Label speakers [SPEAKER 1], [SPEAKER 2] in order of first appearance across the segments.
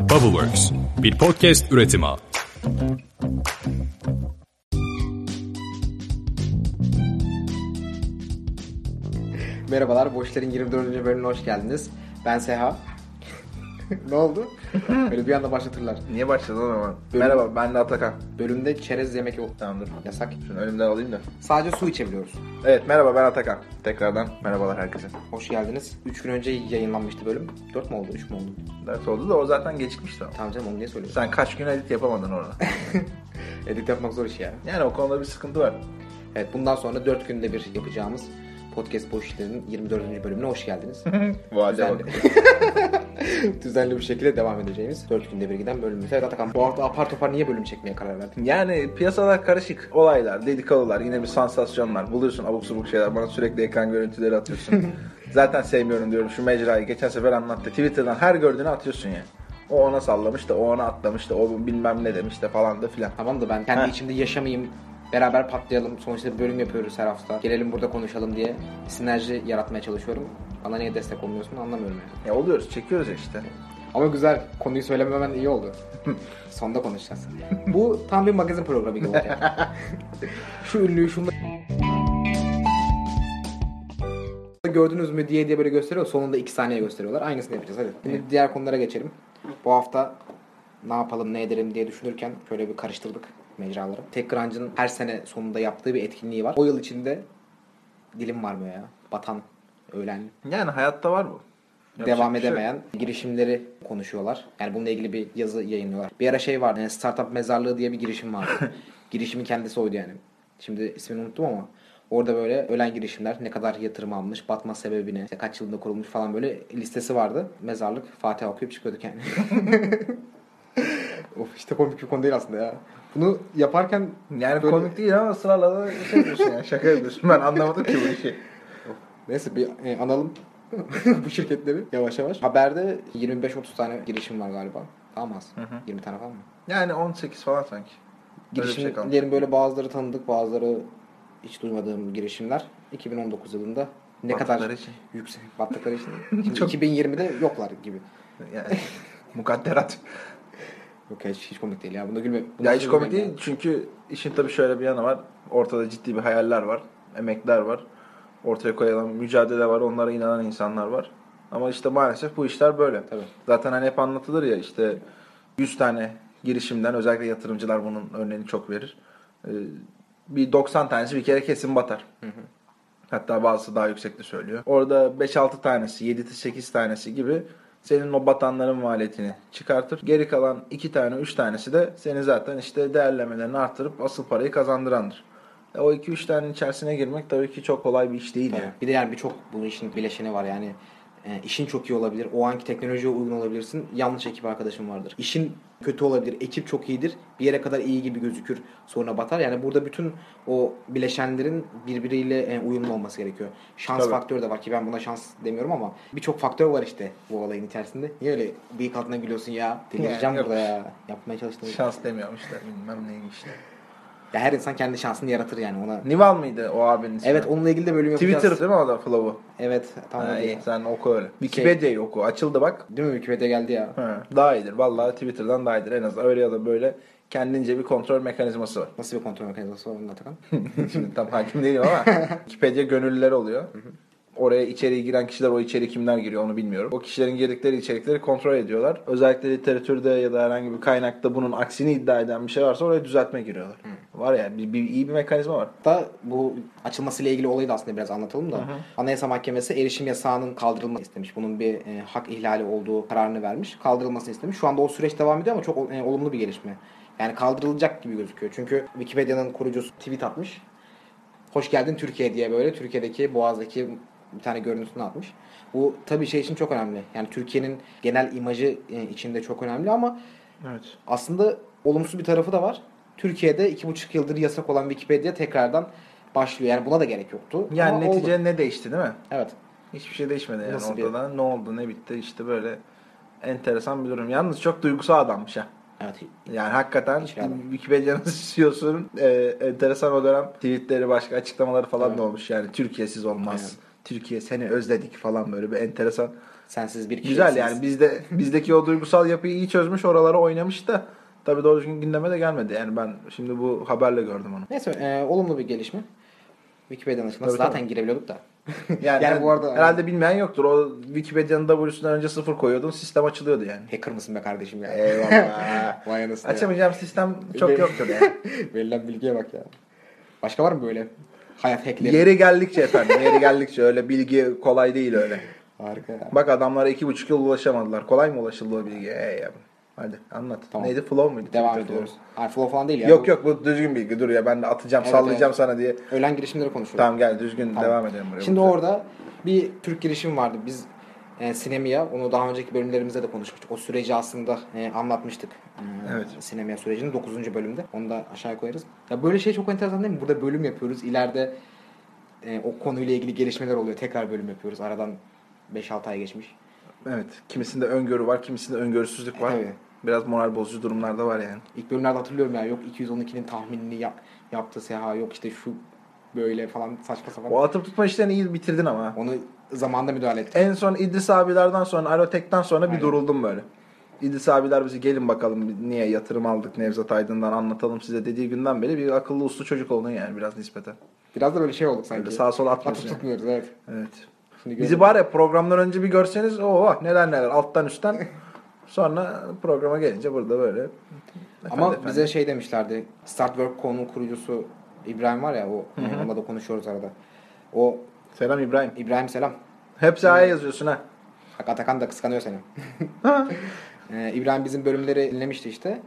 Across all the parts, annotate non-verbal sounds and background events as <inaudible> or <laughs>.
[SPEAKER 1] Bubbleworks, bir podcast üretimi.
[SPEAKER 2] Merhabalar, Boşlar'ın 24. bölümüne hoş geldiniz. Ben Seha. Ne oldu? Böyle bir anda başlatırlar.
[SPEAKER 3] Niye başladın o zaman?
[SPEAKER 2] Bölüm-
[SPEAKER 3] Merhaba ben de Atakan.
[SPEAKER 2] Bölümde çerez yemek yok.
[SPEAKER 3] Tamamdır.
[SPEAKER 2] Yasak.
[SPEAKER 3] Şunu önümden alayım da.
[SPEAKER 2] Sadece su içebiliyoruz.
[SPEAKER 3] Evet merhaba ben Atakan. Tekrardan merhabalar herkese.
[SPEAKER 2] Hoş geldiniz. 3 gün önce yayınlanmıştı bölüm. 4 mü oldu, 3 mü oldu?
[SPEAKER 3] Ders oldu da o zaten gecikmişti. ama.
[SPEAKER 2] Tamam canım onu niye söylüyorsun?
[SPEAKER 3] Sen kaç gün edit yapamadın orada. <laughs>
[SPEAKER 2] Edit yapmak zor iş ya.
[SPEAKER 3] Yani o konuda bir sıkıntı var.
[SPEAKER 2] Evet bundan sonra 4 günde bir yapacağımız Podcast Boş İşler'in 24. bölümüne hoş geldiniz. <laughs> Düzenli.
[SPEAKER 3] bak. <laughs>
[SPEAKER 2] Düzenli bir şekilde devam edeceğimiz 4 günde bir giden bölümümüz. Evet Atakan bu hafta apar topar niye bölüm çekmeye karar verdin?
[SPEAKER 3] Yani piyasalar karışık. Olaylar, dedikodular, yine bir sansasyonlar. Buluyorsun abuk subuk şeyler. Bana sürekli ekran görüntüleri atıyorsun. <laughs> Zaten sevmiyorum diyorum şu mecrayı. Geçen sefer anlattı. Twitter'dan her gördüğünü atıyorsun ya. O ona sallamış da, o ona atlamış da, o bilmem ne demiş de falan da filan.
[SPEAKER 2] Tamam da ben kendi
[SPEAKER 3] Heh.
[SPEAKER 2] içimde yaşamayayım. Beraber patlayalım. Sonuçta bölüm yapıyoruz her hafta. Gelelim burada konuşalım diye sinerji yaratmaya çalışıyorum. Bana niye destek olmuyorsun anlamıyorum yani.
[SPEAKER 3] Ya oluyoruz, çekiyoruz işte.
[SPEAKER 2] Ama güzel. Konuyu söylememen iyi oldu. <laughs> Sonda konuşacağız. Bu tam bir magazin programı gibi oldu <laughs> yani. Şu ünlüyü şunu gördünüz mü diye diye böyle gösteriyor. Sonunda 2 saniye gösteriyorlar. Aynısını yapacağız hadi. Şimdi diğer konulara geçelim. Bu hafta ne yapalım ne edelim diye düşünürken şöyle bir karıştırdık mecraları. TechCrunch'ın her sene sonunda yaptığı bir etkinliği var. O yıl içinde dilim varmıyor ya. Batan, öğlen,
[SPEAKER 3] Yani hayatta var bu. Yapacak
[SPEAKER 2] devam
[SPEAKER 3] şey
[SPEAKER 2] edemeyen girişimleri konuşuyorlar. Yani bununla ilgili bir yazı yayınlıyorlar. Bir ara şey vardı. Yani Startup Mezarlığı diye bir girişim vardı. <laughs> Girişimin kendisi oydu yani. Şimdi ismini unuttum ama orada böyle ölen girişimler ne kadar yatırım almış, batma sebebi ne, işte kaç yılında kurulmuş falan böyle listesi vardı. Mezarlık Fatiha okuyup çıkıyorduk yani. <laughs> of işte komik bir konu değil aslında ya. Bunu yaparken
[SPEAKER 3] Yani
[SPEAKER 2] böyle-
[SPEAKER 3] komik değil ama ısrarla da şey yapıyorsun ya. Şaka yapıyorsun. Ben anlamadım ki bu işi.
[SPEAKER 2] Neyse bir e, analım <laughs> bu şirketleri yavaş yavaş. Haberde 25-30 tane girişim var galiba. Daha mı az? 20 tane falan mı?
[SPEAKER 3] Yani 18 falan sanki. Bir şey.
[SPEAKER 2] Girişimlerin böyle bazıları tanıdık bazıları hiç duymadığım girişimler. 2019 yılında ne
[SPEAKER 3] Battıkları
[SPEAKER 2] kadar
[SPEAKER 3] için.
[SPEAKER 2] yüksek battıkları için. <laughs>
[SPEAKER 3] Çok-
[SPEAKER 2] 2020'de yoklar gibi.
[SPEAKER 3] Yani mukadderat.
[SPEAKER 2] Yok hiç, hiç komik değil ya. Bunda gülme. bunda
[SPEAKER 3] ya hiç komik değil çünkü işin tabii şöyle bir yanı var. Ortada ciddi bir hayaller var. Emekler var. Ortaya koyulan mücadele var. Onlara inanan insanlar var. Ama işte maalesef bu işler böyle.
[SPEAKER 2] Tabii.
[SPEAKER 3] Zaten hani hep anlatılır ya işte 100 tane girişimden özellikle yatırımcılar bunun örneğini çok verir. Ee, bir 90 tanesi bir kere kesin batar. Hatta bazısı daha yüksekte söylüyor. Orada 5-6 tanesi, 7-8 tanesi gibi senin o batanların maliyetini çıkartır. Geri kalan 2 tane, 3 tanesi de senin zaten işte değerlemelerini artırıp asıl parayı kazandırandır. E, o 2-3 tanenin içerisine girmek tabii ki çok kolay bir iş değil
[SPEAKER 2] Tabii.
[SPEAKER 3] yani.
[SPEAKER 2] Bir de yani birçok bu işin bileşeni var yani. E, işin çok iyi olabilir. O anki teknolojiye uygun olabilirsin. Yanlış ekip arkadaşın vardır. İşin kötü olabilir. Ekip çok iyidir. Bir yere kadar iyi gibi gözükür. Sonra batar. Yani burada bütün o bileşenlerin birbiriyle e, uyumlu olması gerekiyor. Şans
[SPEAKER 3] Tabii.
[SPEAKER 2] faktörü de var ki ben buna şans demiyorum ama birçok faktör var işte bu olayın içerisinde. Niye öyle bıyık altına gülüyorsun ya? Delireceğim
[SPEAKER 3] Yani
[SPEAKER 2] burada ya. Yapmaya çalıştığım.
[SPEAKER 3] Şans demiyorum işte bilmem neymiş işte.
[SPEAKER 2] Ya her insan kendi şansını yaratır yani ona.
[SPEAKER 3] Nival mıydı o abinin ismi?
[SPEAKER 2] Evet onunla ilgili de bölüm yapacağız.
[SPEAKER 3] Twitter değil mi o da Flow'u?
[SPEAKER 2] Evet. Tamam.
[SPEAKER 3] Ha, iyi sen oku öyle. Wikipedia'yı oku. Açıldı bak.
[SPEAKER 2] Değil mi? Wikipedia geldi ya.
[SPEAKER 3] Ha, daha iyidir. Vallahi Twitter'dan daha iyidir. En azından öyle ya da böyle kendince bir kontrol mekanizması var.
[SPEAKER 2] Nasıl bir kontrol mekanizması var Atakan? <laughs>
[SPEAKER 3] Şimdi tam hakim değilim ama <laughs> Wikipedia gönüllüler oluyor. Oraya içeriye giren kişiler o içeri kimler giriyor onu bilmiyorum. O kişilerin girdikleri içerikleri kontrol ediyorlar. Özellikle literatürde ya da herhangi bir kaynakta bunun aksini iddia eden bir şey varsa oraya düzeltme giriyorlar. Var ya bir, bir, iyi bir mekanizma var.
[SPEAKER 2] da bu açılmasıyla ilgili olayı da aslında biraz anlatalım da. Anayasa Mahkemesi erişim yasağının kaldırılmasını istemiş. Bunun bir e, hak ihlali olduğu kararını vermiş. Kaldırılmasını istemiş. Şu anda o süreç devam ediyor ama çok e, olumlu bir gelişme. Yani kaldırılacak gibi gözüküyor. Çünkü Wikipedia'nın kurucusu tweet atmış. Hoş geldin Türkiye diye böyle Türkiye'deki Boğaz'daki bir tane görüntüsünü atmış. Bu tabii şey için çok önemli. Yani Türkiye'nin genel imajı e, içinde çok önemli ama
[SPEAKER 3] Evet.
[SPEAKER 2] aslında olumsuz bir tarafı da var. Türkiye'de iki buçuk yıldır yasak olan Wikipedia tekrardan başlıyor. Yani buna da gerek yoktu.
[SPEAKER 3] Yani
[SPEAKER 2] Ama
[SPEAKER 3] netice
[SPEAKER 2] oldu.
[SPEAKER 3] ne değişti değil mi?
[SPEAKER 2] Evet.
[SPEAKER 3] Hiçbir şey değişmedi yani
[SPEAKER 2] Nasıl bir-
[SPEAKER 3] ortada. Ne oldu ne bitti işte böyle enteresan bir durum. Yalnız çok duygusal adammış ha.
[SPEAKER 2] Evet.
[SPEAKER 3] Yani hakikaten. Wikipedia'nın <laughs> CEO'sunun e, enteresan o dönem tweetleri başka açıklamaları falan
[SPEAKER 2] Evet.
[SPEAKER 3] da olmuş. Yani Türkiye'siz olmaz.
[SPEAKER 2] Aynen.
[SPEAKER 3] Türkiye seni özledik falan böyle bir enteresan
[SPEAKER 2] Sensiz bir kişi.
[SPEAKER 3] Güzel yani bizde bizdeki o duygusal yapıyı iyi çözmüş oralara oynamış da tabii doğru düzgün gündeme de gelmedi. Yani ben şimdi bu haberle gördüm onu.
[SPEAKER 2] Neyse e, olumlu bir gelişme. Wikipedia'nın açılması
[SPEAKER 3] Tabii,
[SPEAKER 2] zaten girebiliyorduk da. <laughs>
[SPEAKER 3] Yani, <laughs>
[SPEAKER 2] Yani bu arada-
[SPEAKER 3] herhalde bilmeyen yoktur. O Wikipedia'nın W'sünden önce sıfır koyuyordun sistem açılıyordu yani.
[SPEAKER 2] Hacker mısın be kardeşim ya?
[SPEAKER 3] Eyvallah. <laughs>
[SPEAKER 2] Vay anasını ya.
[SPEAKER 3] Açamayacağım sistem çok yoktur yani.
[SPEAKER 2] Verilen bilgiye bak ya. Başka var mı böyle? Hayat hackleri.
[SPEAKER 3] Yeri geldikçe efendim yeri geldikçe öyle bilgi kolay değil öyle.
[SPEAKER 2] Harika ya.
[SPEAKER 3] Bak adamlara iki buçuk yıl ulaşamadılar. Kolay mı ulaşıldı o bilgiye? Ey yavrum. Hadi anlat.
[SPEAKER 2] Tamam.
[SPEAKER 3] Neydi? Flow muydu?
[SPEAKER 2] Devam ediyoruz. Hayır flow falan değil ya.
[SPEAKER 3] Yok
[SPEAKER 2] Bu
[SPEAKER 3] yok bu düzgün bilgi. Dur ya ben de atacağım
[SPEAKER 2] Evet,
[SPEAKER 3] sallayacağım
[SPEAKER 2] evet.
[SPEAKER 3] sana diye.
[SPEAKER 2] Ölen girişimleri konuşuyoruz.
[SPEAKER 3] Tamam gel düzgün
[SPEAKER 2] Tamam.
[SPEAKER 3] devam edelim buraya.
[SPEAKER 2] Şimdi orada bir Türk girişim vardı. Biz e, Sinemia, onu daha önceki bölümlerimizde de konuşmuştuk. O süreci aslında e, anlatmıştık. E,
[SPEAKER 3] Evet.
[SPEAKER 2] Sinemia sürecinin 9. bölümde. Onu da aşağıya koyarız. Ya böyle şey çok enteresan değil mi? Burada bölüm yapıyoruz. İleride e, o konuyla ilgili gelişmeler oluyor. Tekrar bölüm yapıyoruz. Aradan 5-6 ay geçmiş.
[SPEAKER 3] Evet. Kimisinde öngörü var, kimisinde öngörüsüzlük
[SPEAKER 2] E,
[SPEAKER 3] var.
[SPEAKER 2] tabii.
[SPEAKER 3] Biraz moral bozucu durumlar da var yani.
[SPEAKER 2] İlk bölümlerde hatırlıyorum ya. Yok 212'nin tahminini yap, yaptı Seha. Yok işte şu böyle falan saçma sapan.
[SPEAKER 3] O atıp tutma işlerini iyi bitirdin ama.
[SPEAKER 2] Onu zamanında müdahale ettik.
[SPEAKER 3] En son İdris abilerden sonra, Arotek'ten sonra bir
[SPEAKER 2] Aynen.
[SPEAKER 3] duruldum böyle. İdris abiler bizi gelin bakalım niye yatırım aldık Nevzat Aydın'dan anlatalım size dediği günden beri bir akıllı uslu çocuk oldun yani biraz nispeten.
[SPEAKER 2] Biraz da böyle şey olduk sanki.
[SPEAKER 3] Böyle sağa sola
[SPEAKER 2] Atıp
[SPEAKER 3] atmıyorsun. yani.
[SPEAKER 2] tutmuyoruz evet.
[SPEAKER 3] Evet.
[SPEAKER 2] Şimdi
[SPEAKER 3] Bizi ya programdan önce bir görseniz oha neler neler alttan üstten <laughs> sonra programa gelince burada böyle.
[SPEAKER 2] Ama
[SPEAKER 3] Efendi
[SPEAKER 2] bize şey demişlerdi. Startwork.com'un kurucusu İbrahim var ya o onunla da konuşuyoruz arada. O
[SPEAKER 3] Selam İbrahim.
[SPEAKER 2] İbrahim selam.
[SPEAKER 3] Hepsi A'ya yazıyorsun ha.
[SPEAKER 2] Bak Atakan da kıskanıyor seni. <laughs> Ee, İbrahim bizim bölümleri dinlemişti işte.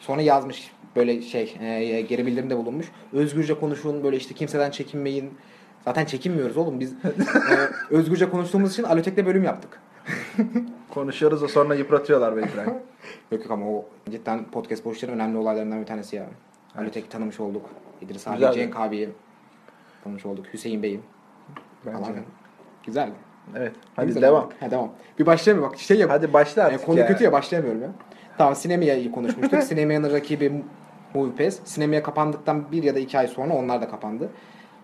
[SPEAKER 2] Sonra yazmış böyle şey e, geri bildirimde bulunmuş. Özgürce konuşun böyle işte kimseden çekinmeyin. Zaten çekinmiyoruz oğlum biz. <laughs> e, özgürce konuştuğumuz için Alotek'te bölüm yaptık.
[SPEAKER 3] Konuşuyoruz da sonra yıpratıyorlar be İbrahim. <laughs>
[SPEAKER 2] Yok yok ama o cidden podcast boşların önemli olaylarından bir tanesi ya. Alotek'i tanımış olduk. İdris abi,
[SPEAKER 3] Güzel.
[SPEAKER 2] Cenk abiyi tanımış olduk. Hüseyin Bey'i.
[SPEAKER 3] Bence
[SPEAKER 2] falan. Güzel.
[SPEAKER 3] Evet. Hadi
[SPEAKER 2] Güzel
[SPEAKER 3] devam.
[SPEAKER 2] Ha, devam. Bir başlayalım bak şey yap.
[SPEAKER 3] Hadi başla
[SPEAKER 2] E,
[SPEAKER 3] artık
[SPEAKER 2] konu
[SPEAKER 3] ya.
[SPEAKER 2] kötü ya başlayamıyorum ya. Tamam Sinemya'yı konuşmuştuk. <laughs> Sinemya'nın rakibi MoviePass. Sinemya kapandıktan bir ya da iki ay sonra onlar da kapandı.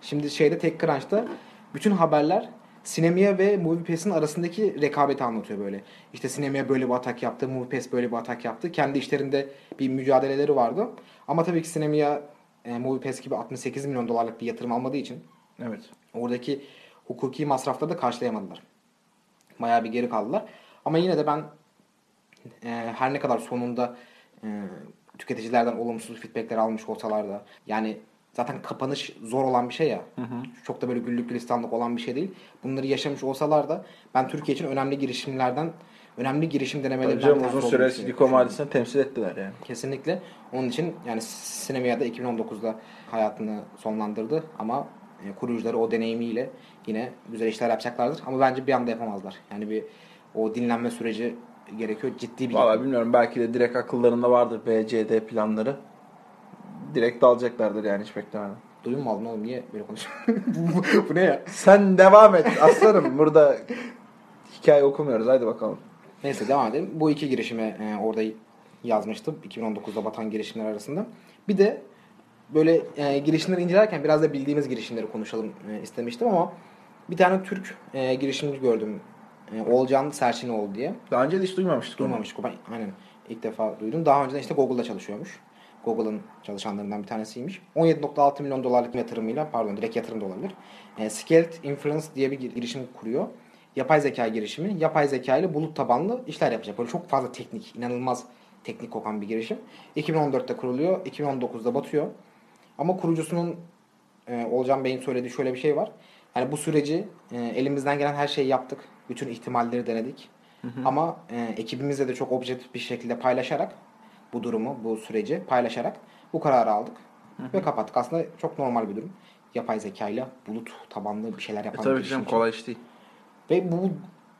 [SPEAKER 2] Şimdi şeyde TechCrunch'ta bütün haberler Sinemya ve MoviePass'in arasındaki rekabeti anlatıyor böyle. İşte Sinemya böyle bir atak yaptı, MoviePass böyle bir atak yaptı. Kendi işlerinde bir mücadeleleri vardı. Ama tabii ki Sinemya e, MoviePass gibi 68 milyon dolarlık bir yatırım almadığı için
[SPEAKER 3] Evet.
[SPEAKER 2] Oradaki hukuki masrafları da karşılayamadılar. Bayağı bir geri kaldılar. Ama yine de ben e, her ne kadar sonunda e, tüketicilerden olumsuz feedbackler almış olsalar da yani zaten kapanış zor olan bir şey ya. Çok da böyle güllük gülistanlık olan bir şey değil. Bunları yaşamış olsalar da ben Türkiye için önemli girişimlerden önemli girişim denemelerinden bir
[SPEAKER 3] uzun süre Silikon. Vadisi'ni temsil ettiler yani.
[SPEAKER 2] Kesinlikle. Onun için yani Sinemya'da 2019'da hayatını sonlandırdı ama e, kurucuları o deneyimiyle yine güzel işler yapacaklardır. Ama bence bir anda yapamazlar. Yani bir o dinlenme süreci gerekiyor. Ciddi bir
[SPEAKER 3] Valla bilmiyorum belki de direkt akıllarında vardır BCD planları. Direkt dalacaklardır yani hiç beklemeden.
[SPEAKER 2] Duyum mu aldın oğlum? Niye böyle konuşuyorsun? bu, <laughs> bu ne ya?
[SPEAKER 3] Sen devam et aslanım. Burada hikaye okumuyoruz. Haydi bakalım.
[SPEAKER 2] Neyse devam edelim. Bu iki girişime e, orada yazmıştım. 2019'da batan girişimler arasında. Bir de böyle e, girişimleri incelerken biraz da bildiğimiz girişimleri konuşalım e, istemiştim ama bir tane Türk e, girişimci gördüm. E, Olcan Serçinoğlu diye.
[SPEAKER 3] Daha önce de hiç duymamıştık onu.
[SPEAKER 2] Duymamıştık. Ben aynen ilk defa duydum. Daha önceden işte Google'da çalışıyormuş. Google'ın çalışanlarından bir tanesiymiş. 17.6 milyon dolarlık yatırımıyla pardon direkt yatırım da olabilir. E, Scaled Inference diye bir gir- girişim kuruyor. Yapay zeka girişimi. Yapay zeka ile bulut tabanlı işler yapacak. Böyle çok fazla teknik, inanılmaz teknik kokan bir girişim. 2014'te kuruluyor. 2019'da batıyor. Ama kurucusunun e, Olcan Bey'in söylediği şöyle bir şey var. Yani bu süreci e, elimizden gelen her şeyi yaptık. Bütün ihtimalleri denedik. Ama e, ekibimizle de çok objektif bir şekilde paylaşarak bu durumu, bu süreci paylaşarak bu kararı aldık ve kapattık. Aslında çok normal bir durum. Yapay zekayla bulut tabanlı bir şeyler
[SPEAKER 3] E
[SPEAKER 2] yapan
[SPEAKER 3] tabii
[SPEAKER 2] bir
[SPEAKER 3] ki canım kolay iş değil.
[SPEAKER 2] Ve bu-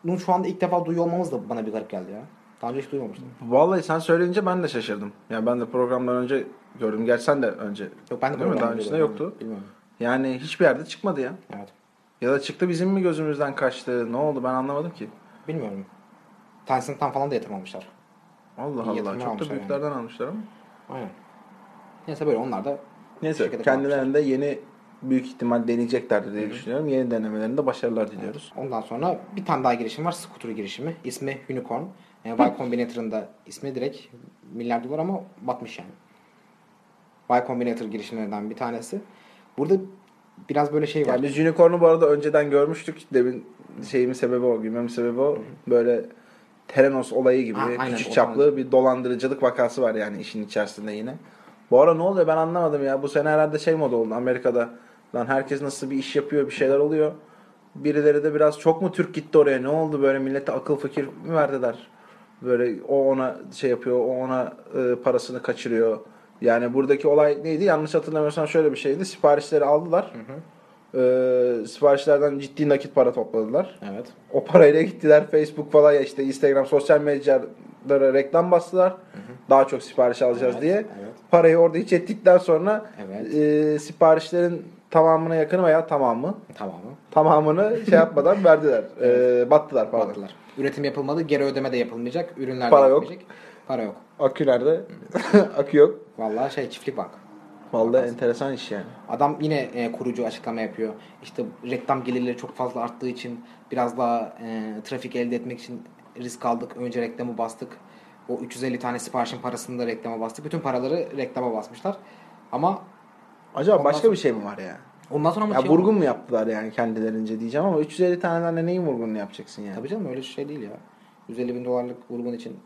[SPEAKER 2] bunu şu anda ilk defa duyuyor olmamız da bana bir garip geldi ya. Daha önce hiç duymamıştım.
[SPEAKER 3] Vallahi sen söyleyince ben de şaşırdım. Yani ben de programdan önce gördüm. Gerçi sen de önce.
[SPEAKER 2] Yok ben de
[SPEAKER 3] Değil mi? Daha öncesinde yoktu.
[SPEAKER 2] Bilmiyorum.
[SPEAKER 3] Yani hiçbir yerde çıkmadı ya.
[SPEAKER 2] Evet.
[SPEAKER 3] Ya da çıktı bizim mi gözümüzden kaçtı? Ne oldu ben anlamadım ki.
[SPEAKER 2] Bilmiyorum. Tencent'tan falan da yatırım almışlar.
[SPEAKER 3] Allah
[SPEAKER 2] İyi
[SPEAKER 3] Allah. Çok da büyüklerden almışlar ama.
[SPEAKER 2] Aynen. Neyse böyle onlar da
[SPEAKER 3] Neyse kendilerinde yeni büyük ihtimal deneyeceklerdir diye düşünüyorum. Yeni denemelerinde başarılar diliyoruz.
[SPEAKER 2] Ondan sonra bir tane daha girişim var. Scooter girişimi. İsmi Unicorn. Yani Y Combinator'ın da ismi direkt milyar dolar ama batmış yani. Y Combinator girişimlerinden bir tanesi. Burada biraz böyle şey var.
[SPEAKER 3] Yani biz Unicorn'u bu arada önceden görmüştük. Demin şeyimin sebebi o, gülmemin sebebi o. Böyle Terenos olayı gibi
[SPEAKER 2] Ha, aynen,
[SPEAKER 3] küçük çaplı bir dolandırıcılık vakası var yani işin içerisinde yine. Bu ara ne oluyor ben anlamadım ya. Bu sene herhalde şey moda oldu Amerika'da. Lan herkes nasıl bir iş yapıyor, bir şeyler oluyor. Birileri de biraz çok mu Türk gitti oraya? Ne oldu böyle millete akıl fikir mi verdiler? Böyle o ona şey yapıyor, o ona e, parasını kaçırıyor. Yani buradaki olay neydi? Yanlış hatırlamıyorsam şöyle bir şeydi. Siparişleri aldılar. E, siparişlerden ciddi nakit para topladılar.
[SPEAKER 2] Evet.
[SPEAKER 3] O parayla gittiler Facebook falan ya işte Instagram sosyal medyalara reklam bastılar. Daha çok sipariş alacağız
[SPEAKER 2] Evet,
[SPEAKER 3] diye.
[SPEAKER 2] evet.
[SPEAKER 3] Parayı orada hiç ettikten sonra
[SPEAKER 2] Evet.
[SPEAKER 3] e, siparişlerin tamamına yakını veya tamamı
[SPEAKER 2] Tamam mı?
[SPEAKER 3] tamamını şey yapmadan <laughs> verdiler. E, battılar pardon.
[SPEAKER 2] Battılar. Üretim yapılmadı. Geri ödeme de yapılmayacak. Ürünler de
[SPEAKER 3] Para yok.
[SPEAKER 2] yapılmayacak. Para yok.
[SPEAKER 3] Akü nerede? <laughs> Akü yok.
[SPEAKER 2] Vallahi şey çiftlik bank.
[SPEAKER 3] Vallahi enteresan iş yani.
[SPEAKER 2] Adam yine e, kurucu açıklama yapıyor. İşte reklam gelirleri çok fazla arttığı için biraz daha e, trafik elde etmek için risk aldık. Önce reklamı bastık. O 350 tane siparişin parasını da reklama bastık. Bütün paraları reklama basmışlar. Ama
[SPEAKER 3] Acaba
[SPEAKER 2] Ondan
[SPEAKER 3] başka
[SPEAKER 2] sonra-
[SPEAKER 3] bir şey mi var ya?
[SPEAKER 2] ondan sonra ama
[SPEAKER 3] Ya
[SPEAKER 2] şey
[SPEAKER 3] vurgun mu yaptılar yani kendilerince diyeceğim ama 350 taneden de neyin vurgununu yapacaksın yani?
[SPEAKER 2] Tabii canım öyle şey değil ya. 150 bin dolarlık vurgun için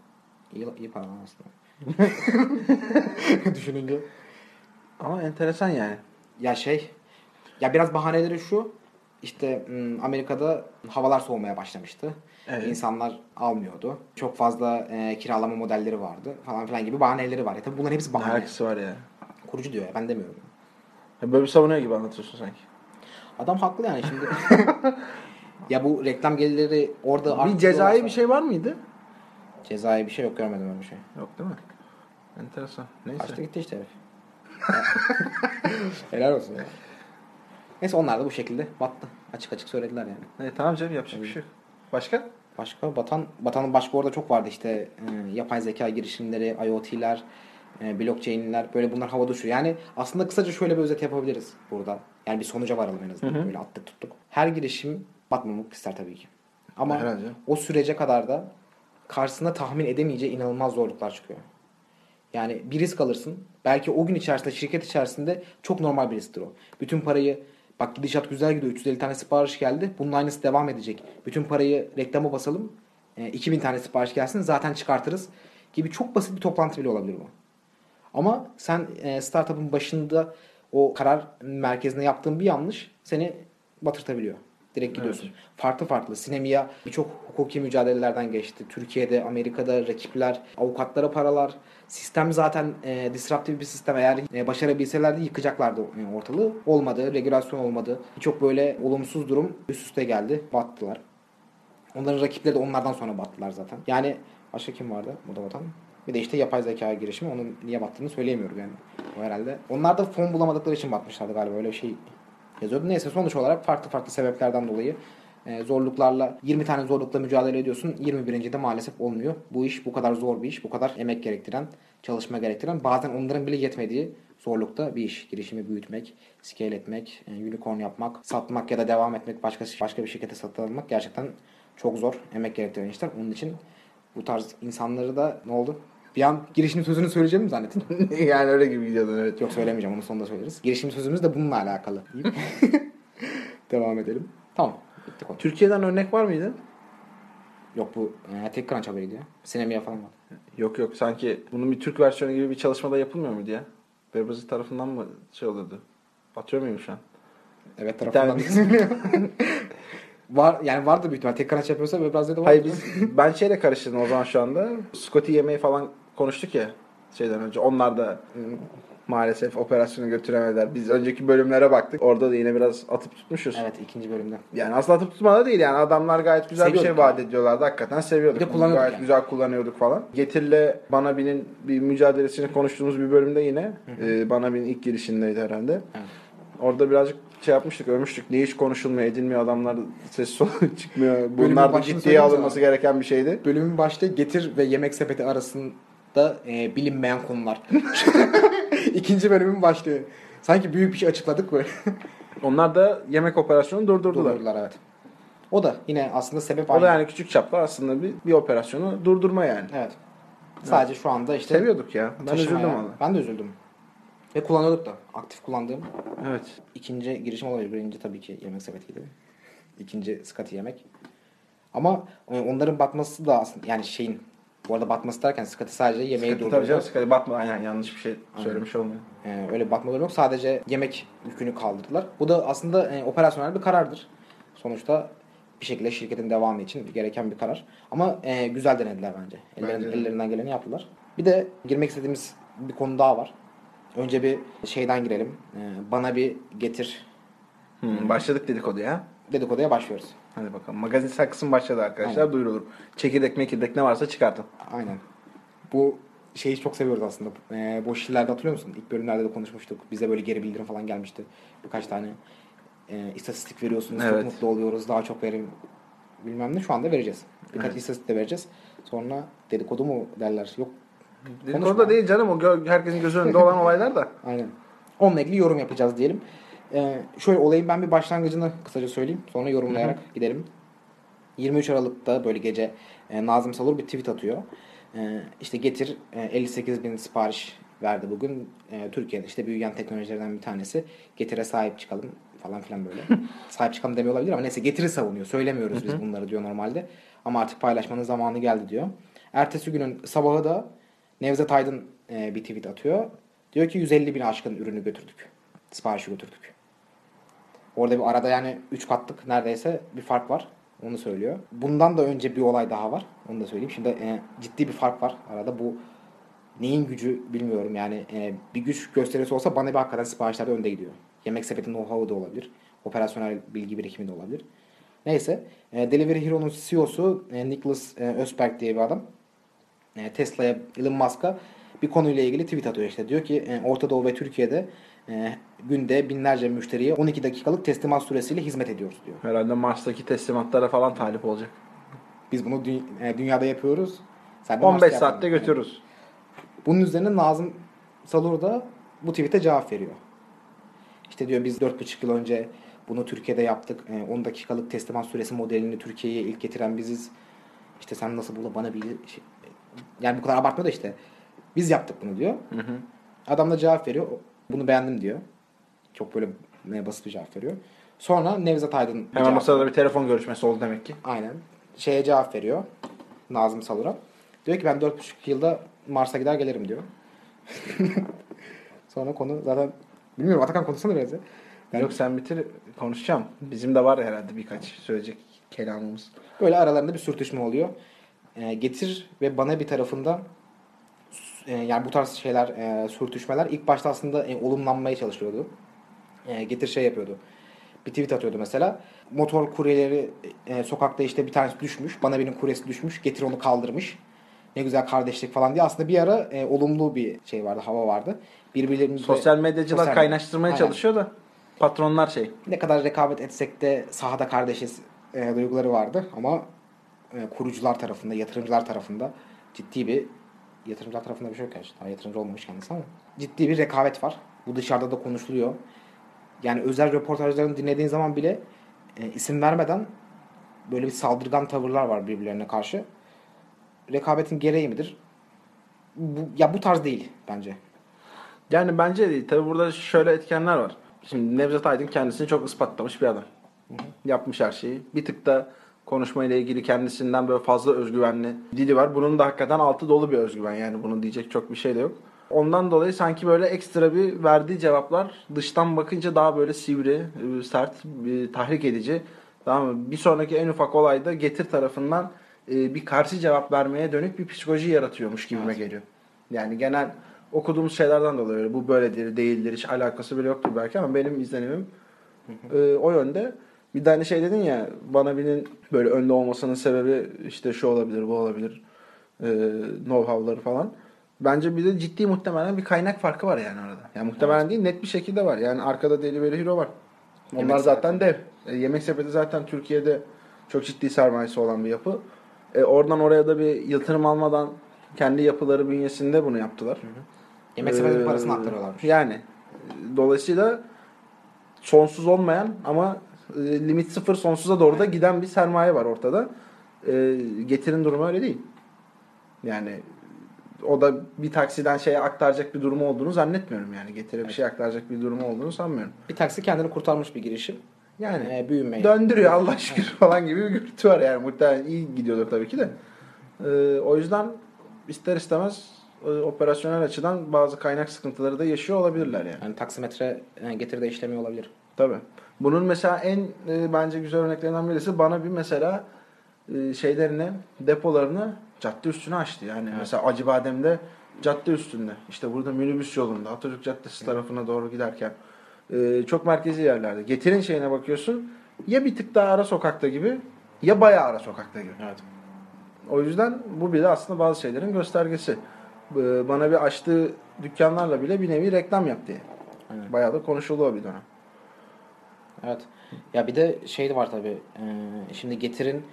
[SPEAKER 2] iyi, iyi para aslında. <laughs> Düşününce.
[SPEAKER 3] Ama enteresan yani.
[SPEAKER 2] Ya şey ya biraz bahaneleri şu işte m, Amerika'da havalar soğumaya başlamıştı.
[SPEAKER 3] Evet.
[SPEAKER 2] İnsanlar almıyordu. Çok fazla e, kiralama modelleri vardı falan filan gibi bahaneleri var. Ya tabii bunların hepsi bahane.
[SPEAKER 3] Herkesi var ya.
[SPEAKER 2] Kurucu diyor ya ben demiyorum.
[SPEAKER 3] Ya Böyle bir savunuyor gibi anlatıyorsun sanki.
[SPEAKER 2] Adam haklı yani şimdi. <laughs> ya bu reklam gelirleri orada
[SPEAKER 3] Bir cezai bir şey var mıydı?
[SPEAKER 2] Cezai bir şey yok görmedim öyle bir şey.
[SPEAKER 3] Yok değil mi? Enteresan. Neyse.
[SPEAKER 2] Kaçtı gitti işte herif. <laughs> Helal olsun ya. Neyse onlar da bu şekilde battı. Açık açık söylediler yani.
[SPEAKER 3] E, tamam canım yapacak bir şey yok. Başka?
[SPEAKER 2] Başka Batan Batan'ın başka orada çok vardı işte e, yapay zeka girişimleri, IoT'ler, e, blockchain'ler böyle bunlar havada uçuyor. Yani aslında kısaca şöyle bir özet yapabiliriz burada. Yani bir sonuca varalım en azından. Böyle attık tuttuk. Her girişim batmamak ister tabii ki. Ama
[SPEAKER 3] Herhalde.
[SPEAKER 2] o sürece kadar da karşısında tahmin edemeyeceği inanılmaz zorluklar çıkıyor. Yani bir risk alırsın. Belki o gün içerisinde şirket içerisinde çok normal bir risktir o. Bütün parayı bak gidişat güzel gidiyor. 350 tane sipariş geldi. Bunun aynısı devam edecek. Bütün parayı reklama basalım. E, 2000 tane sipariş gelsin zaten çıkartırız gibi çok basit bir toplantı bile olabilir bu. Ama sen e, startup'ın başında o karar merkezine yaptığın bir yanlış seni batırtabiliyor. Direkt gidiyorsun. Farklı farklı. Sinemia birçok hukuki mücadelelerden geçti. Türkiye'de, Amerika'da rakipler, avukatlara paralar. Sistem zaten e, disruptif bir sistem. Eğer e, başarabilselerdi yıkacaklardı e, ortalığı. Olmadı. Regülasyon olmadı. Birçok böyle olumsuz durum üst üste geldi. Battılar. Onların rakipleri de onlardan sonra battılar zaten. Yani başka kim vardı bu da batan? Bir de işte yapay zeka girişimi. Onun niye battığını söyleyemiyorum yani. O herhalde. Onlar da fon bulamadıkları için batmışlardı galiba. Öyle şey yazıyordu. Neyse sonuç olarak farklı farklı sebeplerden dolayı e, zorluklarla 20 tane zorlukla mücadele ediyorsun. 21. de maalesef olmuyor. Bu iş bu kadar zor bir iş. Bu kadar emek gerektiren, çalışma gerektiren. Bazen onların bile yetmediği zorlukta bir iş. Girişimi büyütmek, scale etmek, e, unicorn yapmak, satmak ya da devam etmek, başka başka bir şirkete satın almak gerçekten çok zor. Emek gerektiren işler. Onun için bu tarz insanları da ne oldu? Bir an girişim sözünü söyleyeceğim mi zannettin? <laughs>
[SPEAKER 3] yani öyle gibi gidiyordun evet.
[SPEAKER 2] Yok söylemeyeceğim onu sonunda söyleriz. Girişim sözümüz de bununla alakalı. <laughs> Devam edelim. Tamam. Bitti konu.
[SPEAKER 3] Türkiye'den örnek var mıydı?
[SPEAKER 2] Yok bu e, tek crunch haberiydi ya. Sinemaya falan var.
[SPEAKER 3] Yok yok sanki bunun bir Türk versiyonu gibi bir çalışmada yapılmıyor muydu ya? Webbazı tarafından mı şey oluyordu? Batıyor muyum şu an?
[SPEAKER 2] Evet tarafından düşünülüyor. <laughs> var yani vardı büyük ihtimal. Tek crunch yapıyorsa Webraz'da da var.
[SPEAKER 3] Hayır biz ben şeyle karıştırdım o zaman şu anda. Scotty yemeği falan konuştuk ya şeyden önce. Onlar da maalesef operasyonu götüremediler. Biz önceki bölümlere baktık. Orada da yine biraz atıp tutmuşuz.
[SPEAKER 2] Evet ikinci bölümde.
[SPEAKER 3] Yani aslında atıp tutmada değil yani adamlar gayet güzel bir şey
[SPEAKER 2] Seviyorduk
[SPEAKER 3] vaat ediyorlardı. Hakikaten seviyorduk.
[SPEAKER 2] Bir de kullanıyorduk
[SPEAKER 3] Gayet
[SPEAKER 2] yani.
[SPEAKER 3] güzel kullanıyorduk falan. Getir'le Banabi'nin bir mücadelesini konuştuğumuz bir bölümde yine e, Banabi'nin ilk girişindeydi herhalde.
[SPEAKER 2] Evet.
[SPEAKER 3] Orada birazcık şey yapmıştık, övmüştük. Niye hiç konuşulmuyor, edilmiyor, adamlar ses <laughs> solu çıkmıyor. Bunlar da ciddiye alınması gereken bir şeydi.
[SPEAKER 2] Bölümün başta getir ve yemek sepeti arasında e, bilinmeyen konular. <laughs> İkinci bölümün başlığı. Sanki büyük bir şey açıkladık böyle. <laughs>
[SPEAKER 3] Onlar da yemek operasyonu durdurdular.
[SPEAKER 2] Durdurdular evet. O da yine aslında sebep
[SPEAKER 3] O
[SPEAKER 2] aynı.
[SPEAKER 3] da yani küçük çaplı aslında bir, bir operasyonu durdurma yani.
[SPEAKER 2] Evet. Sadece şu anda işte
[SPEAKER 3] Seviyorduk ya. Ben üzüldüm valla.
[SPEAKER 2] Ben de üzüldüm. Ve kullanıyorduk da. Aktif kullandığım.
[SPEAKER 3] Evet.
[SPEAKER 2] İkinci girişim olabilir. Birinci tabii ki yemek sepetiydi. İkinci Scotty yemek. Ama e, onların batması da aslında yani şeyin bu arada batması derken Scotty sadece yemeği
[SPEAKER 3] Tabii
[SPEAKER 2] durdurdu.
[SPEAKER 3] canım sıkıntı batma. Aynen yanlış bir şey söylemiş olmuyor.
[SPEAKER 2] Ee, öyle batmaları yok. Sadece yemek yükünü kaldırdılar. Bu da aslında e, operasyonel bir karardır. Sonuçta bir şekilde şirketin devamı için gereken bir karar. Ama e, güzel denediler bence. Ellerin-
[SPEAKER 3] Bence de.
[SPEAKER 2] ellerinden geleni yaptılar. Bir de girmek istediğimiz bir konu daha var. Önce bir şeyden girelim. Ee, bana bir getir
[SPEAKER 3] Hmm, başladık dedikoduya.
[SPEAKER 2] dedikoduya başlıyoruz.
[SPEAKER 3] Hadi bakalım. Magazin sakısın başladı arkadaşlar. Duyurulur. Çekirdek mekirdek ne varsa çıkartın.
[SPEAKER 2] Aynen. Bu şeyi çok seviyoruz aslında. Ee, boş işlerde hatırlıyor musun? İlk bölümlerde de konuşmuştuk. Bize böyle geri bildirim falan gelmişti. Birkaç tane e, istatistik veriyorsunuz.
[SPEAKER 3] Evet.
[SPEAKER 2] Çok mutlu oluyoruz. Daha çok verin bilmem ne. Şu anda vereceğiz. Birkaç
[SPEAKER 3] Evet.
[SPEAKER 2] istatistik de vereceğiz. Sonra dedikodu mu derler? Yok.
[SPEAKER 3] Dedikodu da değil canım. O gö- herkesin gözü önünde olan olaylar da. <laughs>
[SPEAKER 2] Aynen. Onunla ilgili yorum yapacağız diyelim. Ee, şöyle olayın ben bir başlangıcını kısaca söyleyeyim. Sonra yorumlayarak gidelim. 23 Aralık'ta böyle gece e, Nazım Salur bir tweet atıyor. E, işte getir e, 58 bin sipariş verdi bugün. E, Türkiye'nin işte büyüyen teknolojilerden bir tanesi. Getire sahip çıkalım falan filan böyle. <laughs> sahip çıkalım demiyor olabilir ama neyse getiri savunuyor. Söylemiyoruz biz bunları diyor normalde. Ama artık paylaşmanın zamanı geldi diyor. Ertesi günün sabahı da Nevzat Aydın e, bir tweet atıyor. Diyor ki 150 bin aşkın ürünü götürdük. Siparişi götürdük. Orada bir arada yani 3 katlık neredeyse bir fark var. Onu söylüyor. Bundan da önce bir olay daha var. Onu da söyleyeyim. Şimdi e, ciddi bir fark var arada. Bu neyin gücü bilmiyorum. Yani e, bir güç gösterisi olsa bana bir hakikaten siparişlerde önde gidiyor. Yemek sepeti know-how'u da olabilir. Operasyonel bilgi birikimi de olabilir. Neyse. E, Delivery Hero'nun CEO'su e, Nicholas e, Ösberg diye bir adam. E, Tesla'ya, Elon Musk'a bir konuyla ilgili tweet atıyor işte. Diyor ki e, Orta Doğu ve Türkiye'de e, günde binlerce müşteriye 12 dakikalık teslimat süresiyle hizmet ediyoruz diyor.
[SPEAKER 3] Herhalde Mars'taki teslimatlara falan talip olacak.
[SPEAKER 2] Biz bunu dü- e, dünyada yapıyoruz. Sen de
[SPEAKER 3] 15
[SPEAKER 2] Mars'ta
[SPEAKER 3] saatte götürürüz.
[SPEAKER 2] Bunun üzerine Nazım Salur da bu tweet'e cevap veriyor. İşte diyor biz 4,5 yıl önce bunu Türkiye'de yaptık. E, 10 dakikalık teslimat süresi modelini Türkiye'ye ilk getiren biziz. İşte sen nasıl bunu bana bir şey... Yani bu kadar abartmıyor da işte. Biz yaptık bunu diyor. Adam da cevap veriyor. Bunu beğendim diyor. Çok böyle e, basit bir cevap veriyor. Sonra Nevzat Aydın bir
[SPEAKER 3] Hemen masada bir telefon görüşmesi oldu demek ki.
[SPEAKER 2] Aynen. Şeye cevap veriyor. Nazım Salur'a. Diyor ki ben 4,5 yılda Mars'a gider gelirim diyor. <laughs> Sonra konu zaten bilmiyorum Atakan konuşsana biraz ya. Ben
[SPEAKER 3] Yok sen bitir konuşacağım. Bizim de var herhalde birkaç söyleyecek kelamımız.
[SPEAKER 2] böyle aralarında bir sürtüşme oluyor. Ee, getir ve bana bir tarafında e, yani bu tarz şeyler e, sürtüşmeler ilk başta aslında e, olumlanmaya çalışıyordu. E, getir şey yapıyordu. Bir tweet atıyordu mesela. Motor kuryeleri e, sokakta işte bir tanesi düşmüş. Bana birinin kuryesi düşmüş. Getir onu kaldırmış. Ne güzel kardeşlik falan diye. Aslında bir ara e, olumlu bir şey vardı, hava vardı. Birbirlerini
[SPEAKER 3] Sosyal medyacılar
[SPEAKER 2] Sosyal-
[SPEAKER 3] kaynaştırmaya
[SPEAKER 2] Aynen.
[SPEAKER 3] çalışıyor da patronlar şey.
[SPEAKER 2] ne kadar rekabet etsek de sahada kardeşiz e, duyguları vardı ama e, kurucular tarafında, yatırımcılar tarafında ciddi bir yatırımcılar tarafında bir şey yok gerçi. Daha yatırımcı olmamış kendisi ama ciddi bir rekabet var. Bu dışarıda da konuşuluyor. Yani özel röportajlarını dinlediğin zaman bile e, isim vermeden böyle bir saldırgan tavırlar var birbirlerine karşı. Rekabetin gereği midir? Bu, ya bu tarz değil bence.
[SPEAKER 3] Yani bence değil. Tabi burada şöyle etkenler var. Şimdi Nevzat Aydın kendisini çok ispatlamış bir adam. Yapmış her şeyi. Bir tık da konuşmayla ilgili kendisinden böyle fazla özgüvenli dili var. Bunun da hakikaten altı dolu bir özgüven. Yani bunun diyecek çok bir şey de yok. Ondan dolayı sanki böyle ekstra bir verdiği cevaplar dıştan bakınca daha böyle sivri, e, sert, bir tahrik edici. Tamam mı? Bir sonraki en ufak olayda getir tarafından e, bir karşı cevap vermeye dönük bir psikoloji yaratıyormuş gibime geliyor. Yani genel okuduğumuz şeylerden dolayı. Bu böyledir, değildir, hiç alakası bile yoktur belki ama benim izlenimim e, o yönde. Bir tane şey dedin ya bana birinin böyle önde olmasının sebebi işte şu olabilir, bu olabilir. E, know-how'ları falan. Bence bir de ciddi muhtemelen bir kaynak farkı var yani arada. Yani muhtemelen değil net bir şekilde var. Yani arkada Delivery Hero var. Onlar
[SPEAKER 2] Yemek
[SPEAKER 3] zaten dev. E, yemek sepeti zaten Türkiye'de çok ciddi sermayesi olan bir yapı. E, oradan oraya da bir yatırım almadan kendi yapıları bünyesinde bunu yaptılar.
[SPEAKER 2] Yemek sepetinin
[SPEAKER 3] Ee,
[SPEAKER 2] parasını aktarıyorlarmış.
[SPEAKER 3] Yani e, dolayısıyla sonsuz olmayan ama e, limit sıfır sonsuza doğru da giden bir sermaye var ortada. E, getirin durumu öyle değil. Yani o da bir taksiden şeye aktaracak bir durumu olduğunu zannetmiyorum yani. Getire bir şey aktaracak bir durumu olduğunu sanmıyorum.
[SPEAKER 2] Bir taksi kendini kurtarmış bir girişim.
[SPEAKER 3] Yani
[SPEAKER 2] E, büyümeyi.
[SPEAKER 3] döndürüyor Allah şükür falan gibi bir görüntü var yani. Muhtemelen iyi gidiyordur tabii ki de. Ee, o yüzden ister istemez e, operasyonel açıdan bazı kaynak sıkıntıları da yaşıyor olabilirler yani.
[SPEAKER 2] Yani taksimetre e, getiride işlemiyor olabilir.
[SPEAKER 3] Tabii. Bunun mesela en e, bence güzel örneklerinden birisi bana bir mesela e, şeylerini, depolarını cadde üstüne açtı. Yani mesela Acıbadem'de cadde üstünde. İşte burada minibüs yolunda Atatürk Caddesi tarafına doğru giderken e, çok merkezi yerlerde. Getirin şeyine bakıyorsun ya bir tık daha ara sokakta gibi ya bayağı ara sokakta gibi.
[SPEAKER 2] Evet.
[SPEAKER 3] O yüzden bu bile aslında bazı şeylerin göstergesi. E, Bana bir açtığı dükkanlarla bile bir nevi reklam yaptı. yani.
[SPEAKER 2] Aynen.
[SPEAKER 3] Bayağı da konuşuldu o bir dönem.
[SPEAKER 2] Evet. Ya bir de şey de var tabii. e, şimdi getirin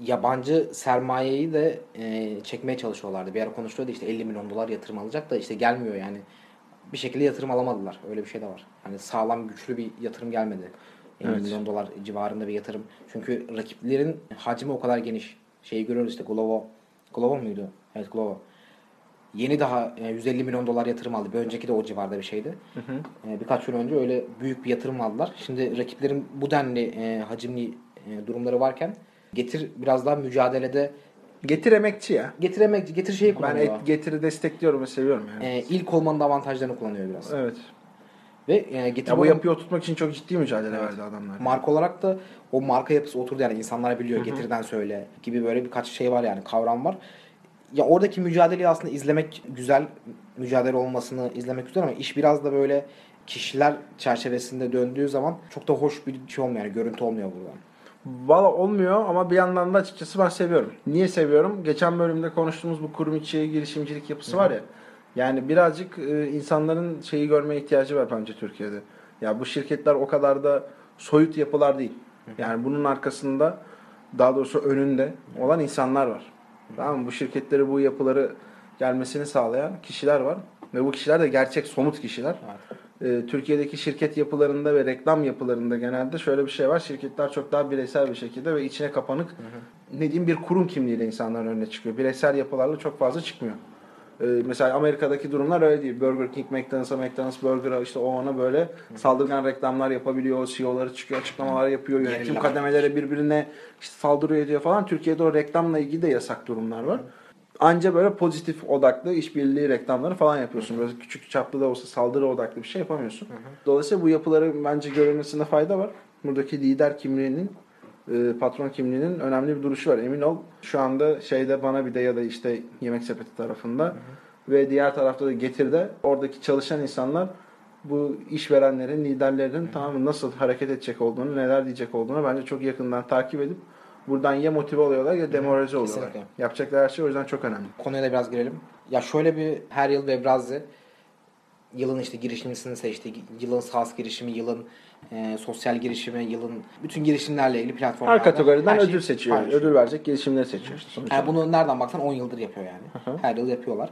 [SPEAKER 2] yabancı sermayeyi de e, çekmeye çalışıyorlardı. Bir ara konuşuluyordu işte 50 milyon dolar yatırım alacak da işte gelmiyor yani. Bir şekilde yatırım alamadılar. Öyle bir şey de var. Hani sağlam güçlü bir yatırım gelmedi. 50
[SPEAKER 3] Evet.
[SPEAKER 2] milyon dolar civarında bir yatırım. Çünkü rakiplerin hacmi o kadar geniş. Şeyi görüyoruz işte Glovo. Glovo muydu? Evet Glovo. Yeni daha e, 150 milyon dolar yatırım aldı. Bir önceki de o civarda bir şeydi. E, birkaç yıl önce öyle büyük bir yatırım aldılar. Şimdi rakiplerin bu denli e, hacimli e, durumları varken getir biraz daha mücadelede
[SPEAKER 3] Getir emekçi ya.
[SPEAKER 2] getiremek getir şeyi
[SPEAKER 3] Ben
[SPEAKER 2] kullanıyor.
[SPEAKER 3] et, getiri destekliyorum ve seviyorum yani.
[SPEAKER 2] E, ilk olmanın avantajlarını kullanıyor biraz.
[SPEAKER 3] Evet.
[SPEAKER 2] Ve e, getir
[SPEAKER 3] Ya bu yapıyı oturtmak için çok ciddi mücadele
[SPEAKER 2] Evet.
[SPEAKER 3] verdi adamlar.
[SPEAKER 2] marka olarak da o marka yapısı oturdu yani insanlar biliyor getirden söyle gibi böyle birkaç şey var yani kavram var. Ya oradaki mücadeleyi aslında izlemek güzel mücadele olmasını izlemek güzel ama iş biraz da böyle kişiler çerçevesinde döndüğü zaman çok da hoş bir şey olmuyor yani görüntü olmuyor buradan.
[SPEAKER 3] Valla olmuyor ama bir yandan da açıkçası ben seviyorum. Niye seviyorum? Geçen bölümde konuştuğumuz bu kurum içi girişimcilik yapısı var ya. Yani birazcık e, insanların şeyi görmeye ihtiyacı var bence Türkiye'de. Ya bu şirketler o kadar da soyut yapılar değil. Yani bunun arkasında daha doğrusu önünde olan insanlar var. Tamam mı? Bu şirketleri bu yapıları gelmesini sağlayan kişiler var. Ve bu kişiler de gerçek somut kişiler. Ee, Türkiye'deki şirket yapılarında ve reklam yapılarında genelde şöyle bir şey var. Şirketler çok daha bireysel bir şekilde ve içine kapanık ne diyeyim bir kurum kimliğiyle insanların önüne çıkıyor. Bireysel yapılarla çok fazla çıkmıyor. Ee, mesela Amerika'daki durumlar öyle değil. Burger King, McDonald's'a, McDonald's Burger'a işte o ona böyle saldırgan reklamlar yapabiliyor. CEO'ları çıkıyor, açıklamalar yapıyor. Yönetim kademeleri birbirine işte saldırıyor ediyor falan. Türkiye'de o reklamla ilgili de yasak durumlar var. Anca böyle pozitif odaklı işbirliği reklamları falan yapıyorsun. Böyle küçük çaplı da olsa saldırı odaklı bir şey yapamıyorsun. Dolayısıyla bu yapıların bence görülmesinde fayda var. Buradaki lider kimliğinin, e, patron kimliğinin önemli bir duruşu var. Emin ol şu anda şeyde bana bir de ya da işte yemek sepeti tarafında ve diğer tarafta da getirde oradaki çalışan insanlar bu işverenlerin, liderlerin tamam nasıl hareket edecek olduğunu, neler diyecek olduğunu bence çok yakından takip edip buradan ya motive oluyorlar ya demoralize oluyorlar.
[SPEAKER 2] Kesinlikle.
[SPEAKER 3] Yapacakları her şey o yüzden çok önemli.
[SPEAKER 2] Konuya da biraz girelim. Ya şöyle bir her yıl Webrazi yılın işte girişimcisini seçti. Yılın SaaS girişimi, yılın e, sosyal girişimi, yılın bütün girişimlerle ilgili platformlarda.
[SPEAKER 3] Her kategoriden
[SPEAKER 2] her
[SPEAKER 3] ödül seçiyor.
[SPEAKER 2] paylaşıyor.
[SPEAKER 3] Ödül verecek girişimleri seçiyor. işte sonuçta.
[SPEAKER 2] Yani bunu nereden baksan 10 yıldır yapıyor yani. Her yıl yapıyorlar.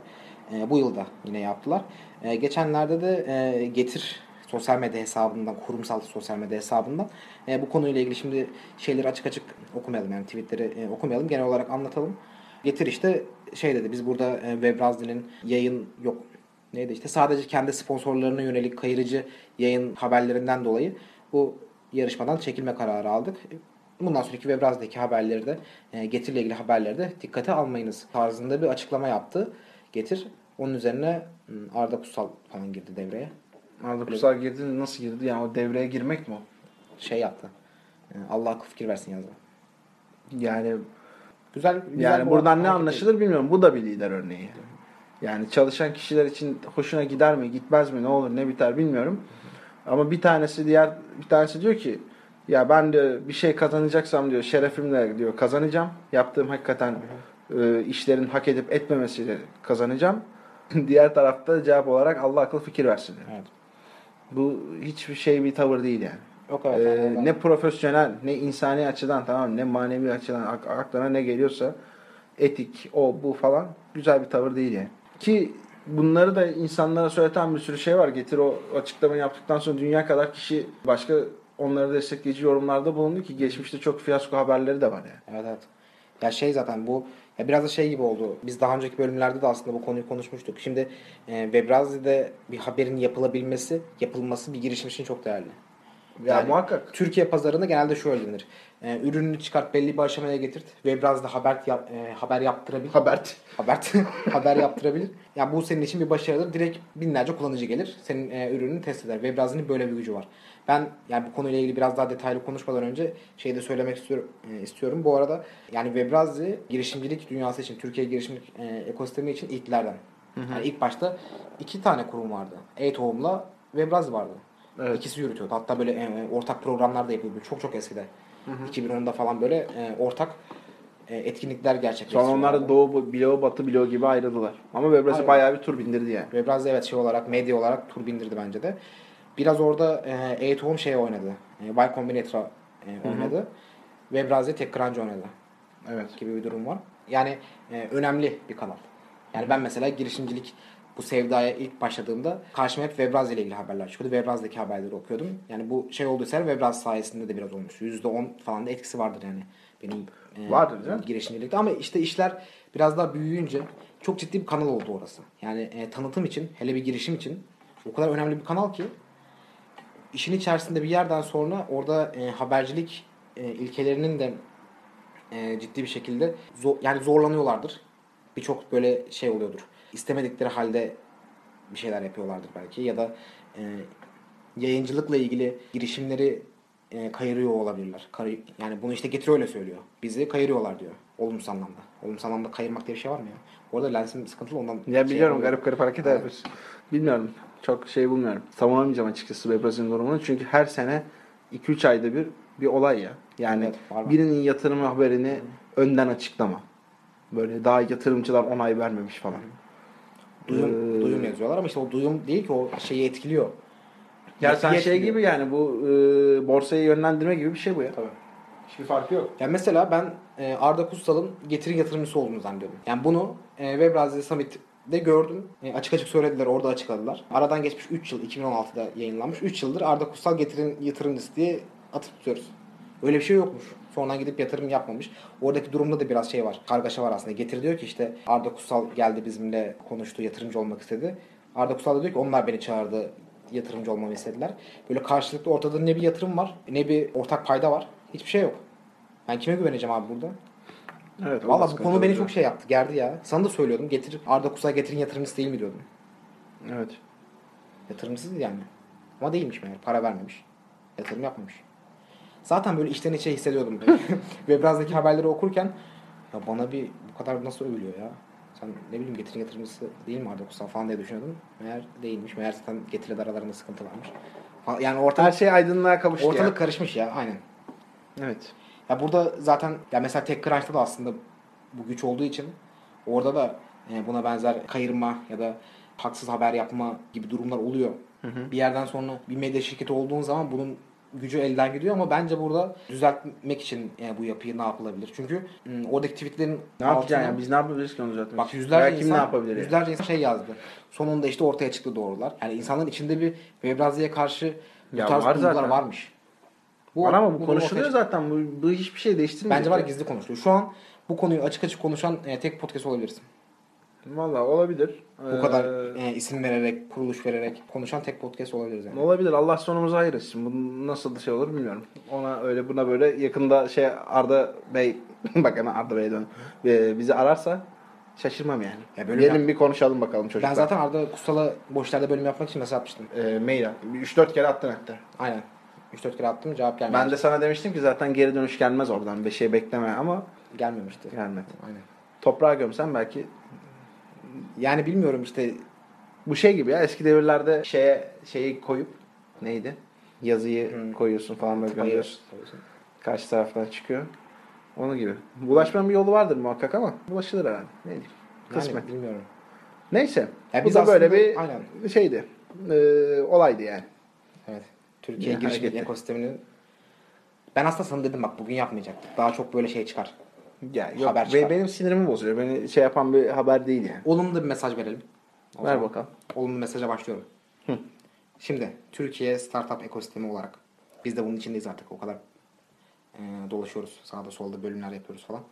[SPEAKER 2] E, bu yılda yine yaptılar. E, geçenlerde de e, Getir sosyal medya hesabından, kurumsal sosyal medya hesabından e, bu konuyla ilgili şimdi şeyleri açık açık okumayalım yani tweetleri e, okumayalım. Genel olarak anlatalım. Getir işte şey dedi biz burada e, Webrazli'nin yayın yok neydi işte sadece kendi sponsorlarına yönelik kayırıcı yayın haberlerinden dolayı bu yarışmadan çekilme kararı aldık. Bundan sonraki Webraz'daki haberleri de e, Getir'le ilgili haberleri de dikkate almayınız tarzında bir açıklama yaptı. Getir. Onun üzerine hmm, Arda Kutsal falan girdi devreye.
[SPEAKER 3] Arda Kutsal girdi nasıl girdi? Yani o devreye girmek mi o?
[SPEAKER 2] Şey yaptı. E, Allah akıl fikir versin yazdı.
[SPEAKER 3] Yani
[SPEAKER 2] Güzel, güzel
[SPEAKER 3] yani
[SPEAKER 2] bu
[SPEAKER 3] buradan ne anlaşılır bilmiyorum. Bu da bir lider örneği. Yani çalışan kişiler için hoşuna gider mi, gitmez mi, ne olur, ne biter bilmiyorum. Ama bir tanesi diğer bir tanesi diyor ki ya ben de bir şey kazanacaksam diyor şerefimle diyor kazanacağım. Yaptığım hakikaten e, işlerin hak edip etmemesiyle kazanacağım. <laughs> diğer tarafta cevap olarak Allah akıl fikir versin diyor.
[SPEAKER 2] Evet.
[SPEAKER 3] Bu hiçbir şey bir tavır değil yani.
[SPEAKER 2] Yok evet.
[SPEAKER 3] Ee,
[SPEAKER 2] yani
[SPEAKER 3] ne profesyonel ne insani açıdan tamam ne manevi açıdan ak- aklına ne geliyorsa etik o bu falan güzel bir tavır değil yani. Ki bunları da insanlara söyleten bir sürü şey var. Getir o açıklamayı yaptıktan sonra dünya kadar kişi başka onları destekleyici yorumlarda bulundu ki geçmişte çok fiyasko haberleri de var yani.
[SPEAKER 2] Evet evet. Ya şey zaten bu ya biraz da şey gibi oldu. Biz daha önceki bölümlerde de aslında bu konuyu konuşmuştuk. Şimdi e, Webrazi'de bir haberin yapılabilmesi, yapılması bir girişim için çok değerli.
[SPEAKER 3] Ya
[SPEAKER 2] Yani
[SPEAKER 3] muhakkak.
[SPEAKER 2] Türkiye pazarında genelde şöyle denir. E, ürününü çıkart belli bir aşamaya getirt. Webrazi'de haber yap, e, haber yaptırabilir.
[SPEAKER 3] Haber.
[SPEAKER 2] haber <laughs> haber yaptırabilir. Ya bu senin için bir başarıdır. Direkt binlerce kullanıcı gelir. Senin e, ürününü test eder. Webrazi'nin böyle bir gücü var. Ben yani bu konuyla ilgili biraz daha detaylı konuşmadan önce şeyi de söylemek istiyorum. e, istiyorum. Bu arada yani Webrazi girişimcilik dünyası için, Türkiye girişimcilik e, ekosistemi için ilklerden. Yani ilk başta iki tane kurum vardı. E-Tohum'la Webrazi vardı.
[SPEAKER 3] Evet.
[SPEAKER 2] İkisi yürütüyordu. Hatta böyle e, ortak programlar da yapıyordu. Çok çok eskide. 2010'da falan böyle e, ortak e, etkinlikler gerçekleştiriyorlar.
[SPEAKER 3] Sonra onlar da doğu bloğu batı bloğu gibi ayrıldılar. Ama Webrazi
[SPEAKER 2] Aynen.
[SPEAKER 3] bayağı bir tur bindirdi yani.
[SPEAKER 2] Da evet şey olarak medya olarak tur bindirdi bence de. Biraz orada e, E-Tohum şey oynadı. E, Y Combinator e, oynadı. Ve biraz da TechCrunch oynadı
[SPEAKER 3] Evet.
[SPEAKER 2] gibi bir durum var. Yani e, önemli bir kanal. Yani ben mesela girişimcilik bu sevdaya ilk başladığımda karşıma hep Webraz ile ilgili haberler çıkıyordu. Webraz'daki haberleri okuyordum. Yani bu şey olduysa Webraz sayesinde de biraz olmuş. %10 falan da etkisi vardır yani benim e,
[SPEAKER 3] Vardır canım.
[SPEAKER 2] girişimcilikte. Ama işte işler biraz daha büyüyünce çok ciddi bir kanal oldu orası. Yani e, tanıtım için, hele bir girişim için o kadar önemli bir kanal ki işin içerisinde bir yerden sonra orada e, habercilik e, ilkelerinin de e, ciddi bir şekilde zor, yani zorlanıyorlardır. Birçok böyle şey oluyordur. İstemedikleri halde bir şeyler yapıyorlardır belki ya da e, yayıncılıkla ilgili girişimleri e, kayırıyor olabilirler. Kayı- yani bunu işte Getiri öyle söylüyor. Bizi kayırıyorlar diyor. Olumsuz anlamda. Olumsuz anlamda kayırmak diye bir şey var mı ya? Orada lensim sıkıntılı ondan.
[SPEAKER 3] Ya
[SPEAKER 2] şey
[SPEAKER 3] biliyorum garip garip hareketler
[SPEAKER 2] Evet.
[SPEAKER 3] Bilmiyorum. Çok şey bulmuyorum. Savunamayacağım açıkçası Webrazi'nin durumunu. Çünkü her sene 2-3 ayda bir bir olay ya. Yani
[SPEAKER 2] Evet, var
[SPEAKER 3] birinin yatırım haberini önden açıklama. Böyle daha yatırımcılar onay vermemiş falan.
[SPEAKER 2] Duyum,
[SPEAKER 3] Ee,
[SPEAKER 2] duyum yazıyorlar ama işte o duyum değil ki o şeyi etkiliyor.
[SPEAKER 3] Ya sen şey
[SPEAKER 2] etkiliyor.
[SPEAKER 3] gibi yani bu e, borsayı yönlendirme gibi bir şey bu ya.
[SPEAKER 2] Tabii.
[SPEAKER 3] Hiçbir farkı yok.
[SPEAKER 2] Yani mesela ben e, Arda Kutsal'ın getiri yatırımcısı olduğunu zannediyordum. Yani bunu e, Webrazi Summit'de gördüm. E, açık açık söylediler, orada açıkladılar. Aradan geçmiş 3 yıl, 2016'da yayınlanmış. 3 yıldır Arda Kutsal getirin yatırımcısı diye atıp tutuyoruz. Öyle bir şey yokmuş. Sonradan gidip yatırım yapmamış. Oradaki durumda da biraz şey var. Kargaşa var aslında. Getir diyor ki işte Arda Kutsal geldi bizimle konuştu, yatırımcı olmak istedi. Arda Kutsal da diyor ki onlar beni çağırdı, yatırımcı olmamı istediler. Böyle karşılıklı ortada ne bir yatırım var, ne bir ortak payda var. Hiçbir şey yok. Ben kime güveneceğim abi burada?
[SPEAKER 3] Evet.
[SPEAKER 2] Valla bu konu beni çok şey yaptı, gerdi ya. Sana da söylüyordum. Getir Arda Kusay getirin yatırımcısı değil mi diyordum.
[SPEAKER 3] Evet.
[SPEAKER 2] Yatırımsız yani. Ama değilmiş meğer. Para vermemiş. Yatırım yapmamış. Zaten böyle içten içe hissediyordum. <laughs> Ve biraz'daki haberleri okurken ya bana bir bu kadar nasıl övülüyor ya. Sen ne bileyim getirin yatırımcısı değil mi Arda Kusal falan diye düşünüyordum. Meğer değilmiş. Meğer zaten getiriler aralarında sıkıntı varmış. Yani
[SPEAKER 3] Her
[SPEAKER 2] ortalık,
[SPEAKER 3] şey aydınlığa kavuştu
[SPEAKER 2] ortalık
[SPEAKER 3] ya.
[SPEAKER 2] karışmış ya. Aynen.
[SPEAKER 3] Evet.
[SPEAKER 2] Ya burada zaten ya mesela TechCrunch'ta da aslında bu güç olduğu için orada da e, buna benzer kayırma ya da haksız haber yapma gibi durumlar oluyor. Bir yerden sonra bir medya şirketi olduğun zaman bunun gücü elden gidiyor ama bence burada düzeltmek için e, bu yapıyı ne yapılabilir? Çünkü m, oradaki tweetlerin
[SPEAKER 3] Ne yapacaksın
[SPEAKER 2] altına-
[SPEAKER 3] ya? Biz ne yapabiliriz ki onu zaten?
[SPEAKER 2] Bak yüzlerce
[SPEAKER 3] Veya kim
[SPEAKER 2] insan,
[SPEAKER 3] ne yapabilir ya?
[SPEAKER 2] yüzlerce insan şey yazdı. Sonunda işte ortaya çıktı doğrular. Yani insanların içinde bir Webrazi'ye karşı bu
[SPEAKER 3] Ya
[SPEAKER 2] tarz
[SPEAKER 3] var zaten.
[SPEAKER 2] varmış.
[SPEAKER 3] Var ama bu
[SPEAKER 2] bunu
[SPEAKER 3] konuşuluyor
[SPEAKER 2] ortaya
[SPEAKER 3] zaten. Bu, bu hiçbir şey değiştirmiyor.
[SPEAKER 2] Bence var gizli konuşuluyor. Şu an bu konuyu açık açık konuşan e, tek podcast olabilirsin.
[SPEAKER 3] Valla olabilir.
[SPEAKER 2] Bu
[SPEAKER 3] Ee,
[SPEAKER 2] kadar e, isim vererek, kuruluş vererek konuşan tek podcast olabiliriz yani.
[SPEAKER 3] Olabilir. Allah sonumuzu hayır etsin. Bu nasıl şey olur bilmiyorum. Ona öyle buna böyle yakında şey Arda Bey <laughs> bak hemen Arda Bey dön. Ee, bizi ararsa şaşırmam yani.
[SPEAKER 2] Ya böyle
[SPEAKER 3] Gelin
[SPEAKER 2] bir-
[SPEAKER 3] bir konuşalım bakalım çocuklar.
[SPEAKER 2] Ben zaten Arda Kusal'a boşlarda bölüm yapmak için mesaj atmıştım.
[SPEAKER 3] e, mail at. 3-4 kere attın hatta.
[SPEAKER 2] Aynen. 3-4 kere attım cevap gelmedi.
[SPEAKER 3] Ben de sana demiştim ki zaten geri dönüş gelmez oradan. Bir şey bekleme ama
[SPEAKER 2] Gelmemişti.
[SPEAKER 3] gelmedi.
[SPEAKER 2] Aynen.
[SPEAKER 3] Toprağa gömsen belki
[SPEAKER 2] Yani bilmiyorum işte
[SPEAKER 3] bu şey gibi ya eski devirlerde şeye şeyi koyup neydi? Yazıyı
[SPEAKER 2] Hı.
[SPEAKER 3] koyuyorsun falan böyle gönderiyorsun. Karşı taraftan çıkıyor. Onun gibi. Bulaşmanın bir yolu vardır muhakkak ama bulaşılır herhalde. Ne diyeyim. Kısmet.
[SPEAKER 2] Yani bilmiyorum.
[SPEAKER 3] Neyse.
[SPEAKER 2] Ya
[SPEAKER 3] bu
[SPEAKER 2] biz
[SPEAKER 3] da böyle bir
[SPEAKER 2] aynen.
[SPEAKER 3] şeydi. Ee, olaydı yani.
[SPEAKER 2] Evet. Türkiye
[SPEAKER 3] Yani hareketli.
[SPEAKER 2] ekosisteminin ben aslında sana dedim bak bugün yapmayacaktık. Daha çok böyle şey çıkar.
[SPEAKER 3] Ya, yok,
[SPEAKER 2] Haber
[SPEAKER 3] ve
[SPEAKER 2] çıkar.
[SPEAKER 3] benim sinirimi bozuyor. Beni şey yapan bir haber değil yani.
[SPEAKER 2] Olumlu bir mesaj verelim. O
[SPEAKER 3] Ver
[SPEAKER 2] zaman
[SPEAKER 3] bakalım.
[SPEAKER 2] Olumlu mesaja başlıyorum. Şimdi Türkiye startup ekosistemi olarak biz de bunun içindeyiz artık o kadar e, dolaşıyoruz sağda solda bölümler yapıyoruz falan.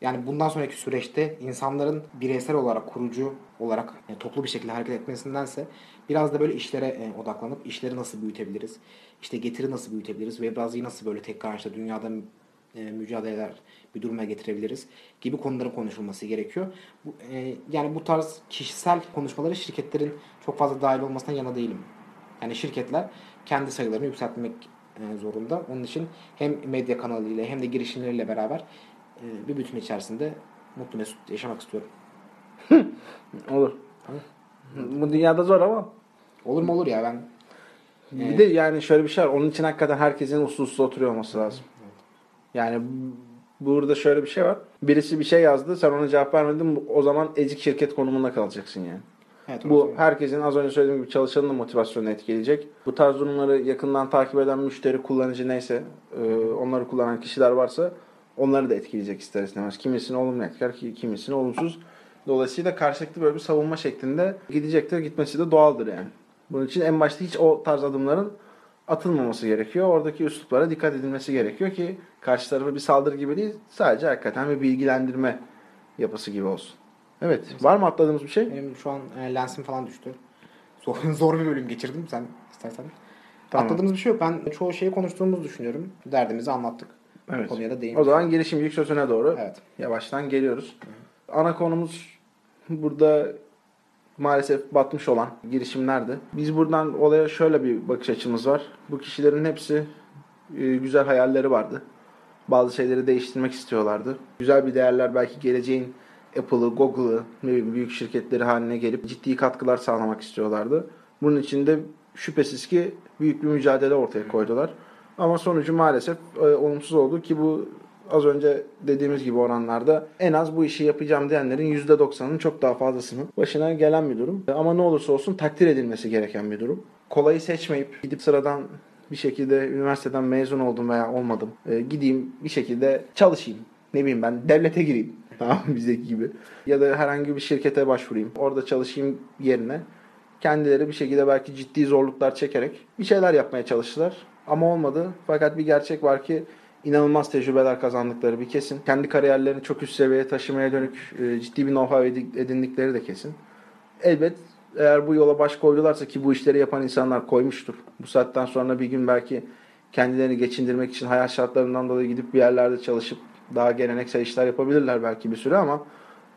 [SPEAKER 2] Yani bundan sonraki süreçte insanların bireysel olarak kurucu olarak e, toplu bir şekilde hareket etmesindense biraz da böyle işlere e, odaklanıp işleri nasıl büyütebiliriz? İşte getiri nasıl büyütebiliriz? Ve Brazi'yi nasıl böyle tekrar işte dünyada e, mücadeleler bir duruma getirebiliriz gibi konuların konuşulması gerekiyor. Bu, e, yani bu tarz kişisel konuşmaları şirketlerin çok fazla dahil olmasına yana değilim. Yani şirketler kendi sayılarını yükseltmek e, zorunda. Onun için hem medya kanalıyla hem de girişimleriyle beraber e, bir bütün içerisinde mutlu mesut yaşamak istiyorum. <laughs>
[SPEAKER 3] Olur. Bu dünyada zor ama.
[SPEAKER 2] Olur mu olur ya ben
[SPEAKER 3] Bir de yani şöyle bir şey var. Onun için hakikaten herkesin uslu uslu oturuyor olması lazım. Yani burada şöyle bir şey var. Birisi bir şey yazdı. Sen ona cevap vermedin. O zaman ezik şirket konumunda kalacaksın yani.
[SPEAKER 2] evet,
[SPEAKER 3] Bu
[SPEAKER 2] orası-
[SPEAKER 3] herkesin az önce söylediğim gibi çalışanın da motivasyonunu etkileyecek. Bu tarz durumları yakından takip eden müşteri, kullanıcı neyse e, onları kullanan kişiler varsa onları da etkileyecek ister istemez. Kimisini olumlu etkiler, ki- kimisini olumsuz. Dolayısıyla karşılıklı böyle bir savunma şeklinde gidecektir. Gitmesi de doğaldır yani. Bunun için en başta hiç o tarz adımların atılmaması gerekiyor. Oradaki üsluplara dikkat edilmesi gerekiyor ki karşı tarafa bir saldırı gibi değil, sadece hakikaten bir bilgilendirme yapısı gibi olsun. Evet. Var mı atladığımız bir şey?
[SPEAKER 2] Benim şu an e, lensim falan düştü. Zor, <laughs> zor bir bölüm geçirdim sen istersen.
[SPEAKER 3] Tamam.
[SPEAKER 2] Atladığımız bir şey yok. Ben çoğu şeyi konuştuğumuzu düşünüyorum. Derdimizi anlattık.
[SPEAKER 3] Evet.
[SPEAKER 2] Konuya da değindik.
[SPEAKER 3] O zaman girişimcilik sözüne doğru
[SPEAKER 2] Evet.
[SPEAKER 3] yavaştan geliyoruz. Ana konumuz burada maalesef batmış olan girişimlerdi. Biz buradan olaya şöyle bir bakış açımız var. Bu kişilerin hepsi e, güzel hayalleri vardı. Bazı şeyleri değiştirmek istiyorlardı. Güzel bir değerler belki geleceğin Apple'ı, Google'ı, ne bileyim büyük şirketleri haline gelip ciddi katkılar sağlamak istiyorlardı. Bunun için de şüphesiz ki büyük bir mücadele ortaya koydular. Ama sonucu maalesef e, olumsuz oldu ki bu az önce dediğimiz gibi oranlarda en az bu işi yapacağım diyenlerin %90'ının çok daha fazlasının başına gelen bir durum. Ama ne olursa olsun takdir edilmesi gereken bir durum. Kolayı seçmeyip gidip sıradan bir şekilde üniversiteden mezun oldum veya olmadım. E, gideyim bir şekilde çalışayım. Ne bileyim ben devlete gireyim. <laughs> Tamam bizdeki gibi. Ya da herhangi bir şirkete başvurayım. Orada çalışayım yerine kendileri bir şekilde belki ciddi zorluklar çekerek bir şeyler yapmaya çalıştılar. Ama olmadı. Fakat bir gerçek var ki inanılmaz tecrübeler kazandıkları bir kesin. Kendi kariyerlerini çok üst seviyeye taşımaya dönük e, ciddi bir know-how edi- edindikleri de kesin. Elbet eğer bu yola baş koydularsa ki bu işleri yapan insanlar koymuştur. Bu saatten sonra bir gün belki kendilerini geçindirmek için hayat şartlarından dolayı gidip bir yerlerde çalışıp daha geleneksel işler yapabilirler belki bir süre ama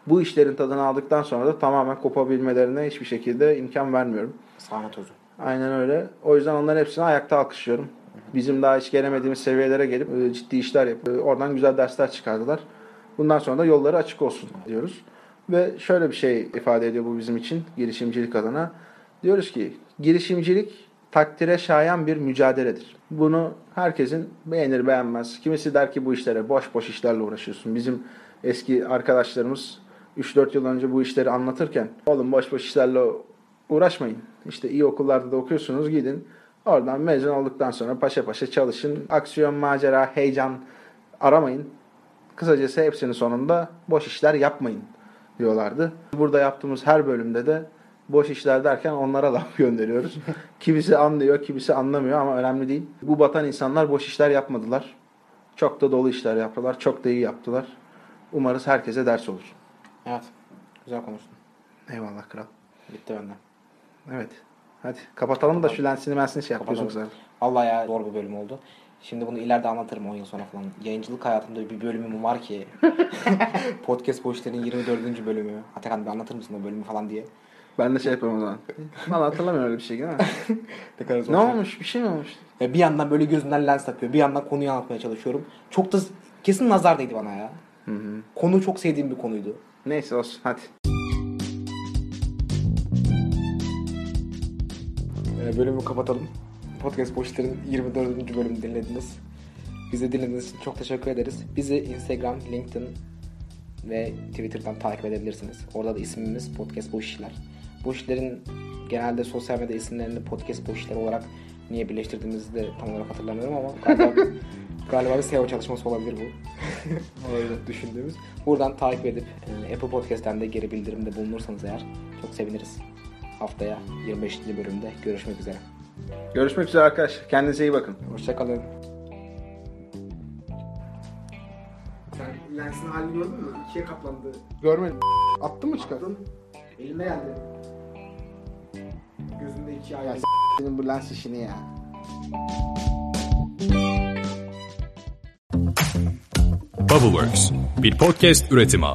[SPEAKER 3] bu işlerin tadını aldıktan sonra da tamamen kopabilmelerine hiçbir şekilde imkan vermiyorum.
[SPEAKER 2] Sahne tozu.
[SPEAKER 3] Aynen öyle. O yüzden onların hepsini ayakta alkışlıyorum. Bizim daha hiç gelemediğimiz seviyelere gelip e, ciddi işler yapıp e, oradan güzel dersler çıkardılar. Bundan sonra da yolları açık olsun diyoruz. Ve şöyle bir şey ifade ediyor bu bizim için girişimcilik adına. Diyoruz ki girişimcilik takdire şayan bir mücadeledir. Bunu herkesin beğenir beğenmez. Kimisi der ki bu işlere boş boş işlerle uğraşıyorsun. Bizim eski arkadaşlarımız 3-4 yıl önce bu işleri anlatırken oğlum boş boş işlerle uğraşmayın. İşte iyi okullarda da okuyorsunuz gidin. Oradan mezun olduktan sonra paşa paşa çalışın. Aksiyon, macera, heyecan aramayın. Kısacası hepsinin sonunda boş işler yapmayın diyorlardı. Burada yaptığımız her bölümde de boş işler derken onlara <laughs> laf gönderiyoruz. kimisi anlıyor, kimisi anlamıyor ama önemli değil. Bu batan insanlar boş işler yapmadılar. Çok da dolu işler yaptılar. Çok da iyi yaptılar. Umarız herkese ders olur.
[SPEAKER 2] Evet. Güzel konuştun.
[SPEAKER 3] Eyvallah kral.
[SPEAKER 2] Bitti benden.
[SPEAKER 3] Evet. Hadi kapatalım da şu lensini mensini şey yap. Gözüm güzel.
[SPEAKER 2] Vallahi ya zor bir bölüm oldu. Şimdi bunu ileride anlatırım 10 yıl sonra falan. Yayıncılık hayatımda bir bölümüm var ki. <laughs> Podcast bu işlerin 24. bölümü. Atakan bir anlatır mısın o bölümü falan diye.
[SPEAKER 3] Ben de şey yapıyorum o zaman. Valla hatırlamıyorum öyle bir şey değil mi? <laughs>
[SPEAKER 2] Ne kadar
[SPEAKER 3] ne
[SPEAKER 2] şey.
[SPEAKER 3] olmuş? Bir şey mi olmuş?
[SPEAKER 2] Ya bir yandan böyle gözünden lens takıyor. Bir yandan konuyu anlatmaya çalışıyorum. Çok da kesin nazar değdi bana ya. Konu çok sevdiğim bir konuydu.
[SPEAKER 3] Neyse olsun hadi.
[SPEAKER 2] Bölümü kapatalım. Podcast Boşlar'ın 24. bölümünü dinlediniz. Bizi dinlediğiniz için çok teşekkür ederiz. Bizi Instagram, LinkedIn ve Twitter'dan takip edebilirsiniz. Orada da ismimiz Podcast Boş İşler. Bu işlerin genelde sosyal medya isimlerini Podcast Boş İşler olarak niye birleştirdiğimizi de tam olarak hatırlamıyorum ama galiba <laughs> Galiba bir SEO çalışması olabilir bu. <laughs> Öyle düşündüğümüz. Buradan takip edip e, Apple Podcast'ten de geri bildirimde bulunursanız eğer çok seviniriz. Haftaya 25. bölümde görüşmek üzere.
[SPEAKER 3] Görüşmek üzere arkadaşlar. Kendinize iyi bakın.
[SPEAKER 2] Hoşçakalın. Sen lensin halini gördün mü? İkiye katlandı.
[SPEAKER 4] Görmedim. Attın mı çıkar?
[SPEAKER 2] Elinde geldi. Gözünde iki ay.
[SPEAKER 4] Senin bu lens işini ya.
[SPEAKER 1] Bubbleworks bir podcast üretimi.